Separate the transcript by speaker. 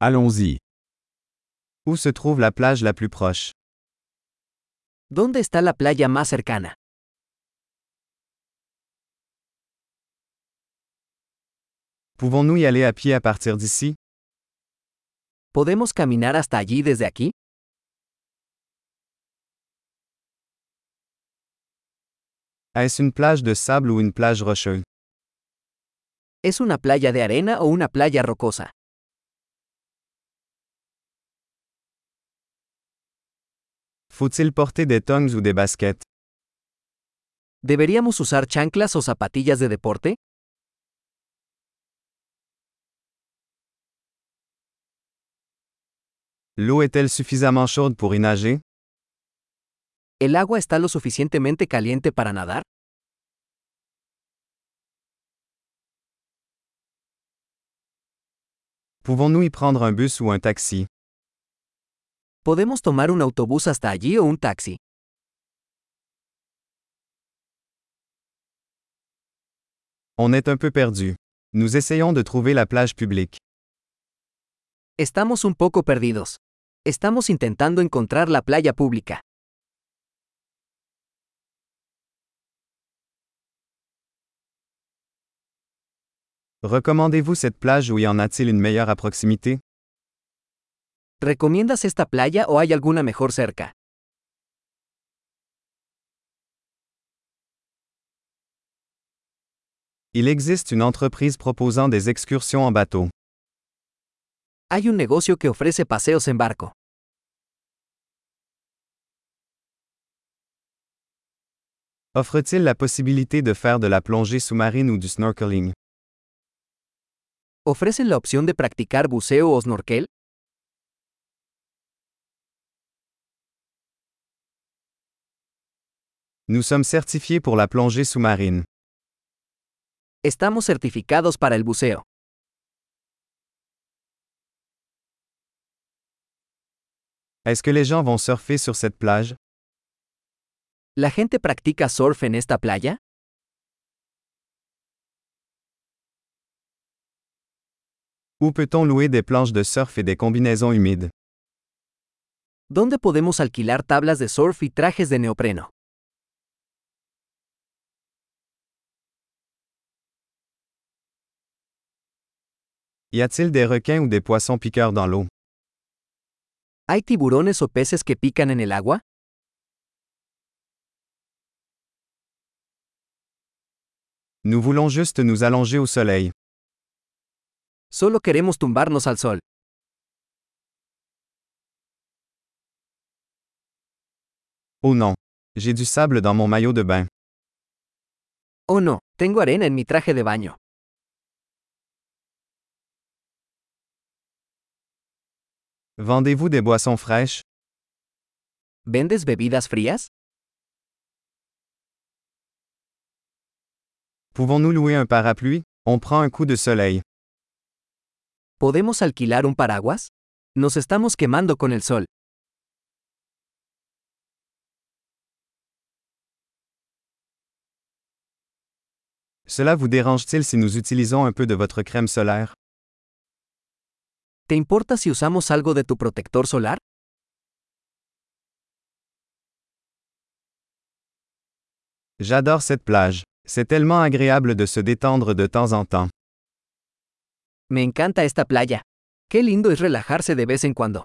Speaker 1: Allons-y.
Speaker 2: Où se trouve la plage la plus proche?
Speaker 3: ¿Dónde está la playa más cercana?
Speaker 2: Pouvons-nous y aller à pied à partir d'ici?
Speaker 3: ¿Podemos caminar hasta allí desde aquí?
Speaker 2: Est-ce une plage de sable ou une plage rocheuse?
Speaker 3: ¿Es una playa de arena o una playa rocosa?
Speaker 2: Faut-il porter des tongs ou des baskets?
Speaker 3: ¿Deberíamos usar chanclas o zapatillas de deporte?
Speaker 2: L'eau est-elle suffisamment chaude pour y nager?
Speaker 3: ¿El agua está lo suficientemente caliente para nadar?
Speaker 2: Pouvons-nous y prendre un bus ou un taxi?
Speaker 3: ¿Podemos tomar un autobús hasta allí o un taxi?
Speaker 2: On est un peu perdu. Nous essayons de trouver la plage publique.
Speaker 3: Estamos un poco perdidos. Estamos intentando encontrar la playa pública.
Speaker 2: Recommandez-vous cette plage ou y en a-t-il une meilleure à proximité?
Speaker 3: ¿Recomiendas esta playa o hay alguna mejor cerca?
Speaker 2: Il existe une entreprise proposant des excursions en bateau.
Speaker 3: Hay un negocio que ofrece paseos en barco.
Speaker 2: Offre-t-il la possibilité de faire de la plongée sous-marine ou du snorkeling?
Speaker 3: ¿Ofrecen la opción de practicar buceo o snorkel?
Speaker 2: Nous sommes certifiés pour la plongée sous-marine.
Speaker 3: Estamos certificados para el buceo.
Speaker 2: Est-ce que les gens vont surfer sur cette plage?
Speaker 3: ¿La gente practica surf en esta playa?
Speaker 2: Où peut-on louer des planches de surf et des combinaisons humides?
Speaker 3: ¿Dónde podemos alquilar tablas de surf y trajes de neopreno?
Speaker 2: Y a-t-il des requins ou des poissons piqueurs dans l'eau?
Speaker 3: ¿Hay tiburones o peces que pican en el agua?
Speaker 2: Nous voulons juste nous allonger au soleil.
Speaker 3: Solo queremos tumbarnos al sol.
Speaker 2: Oh non. J'ai du sable dans mon maillot de bain.
Speaker 3: Oh no, tengo arena en mi traje de baño.
Speaker 2: Vendez-vous des boissons fraîches?
Speaker 3: ¿Vendes bebidas frías?
Speaker 2: Pouvons-nous louer un parapluie? On prend un coup de soleil.
Speaker 3: ¿Podemos alquilar un paraguas? Nos estamos quemando con el sol.
Speaker 2: Cela vous dérange-t-il si nous utilisons un peu de votre crème solaire?
Speaker 3: ¿Te importa si usamos algo de tu protector solar?
Speaker 2: J'adore cette plage. C'est tellement agréable de se détendre de temps en temps.
Speaker 3: Me encanta esta playa. Qué lindo es relajarse de vez en cuando.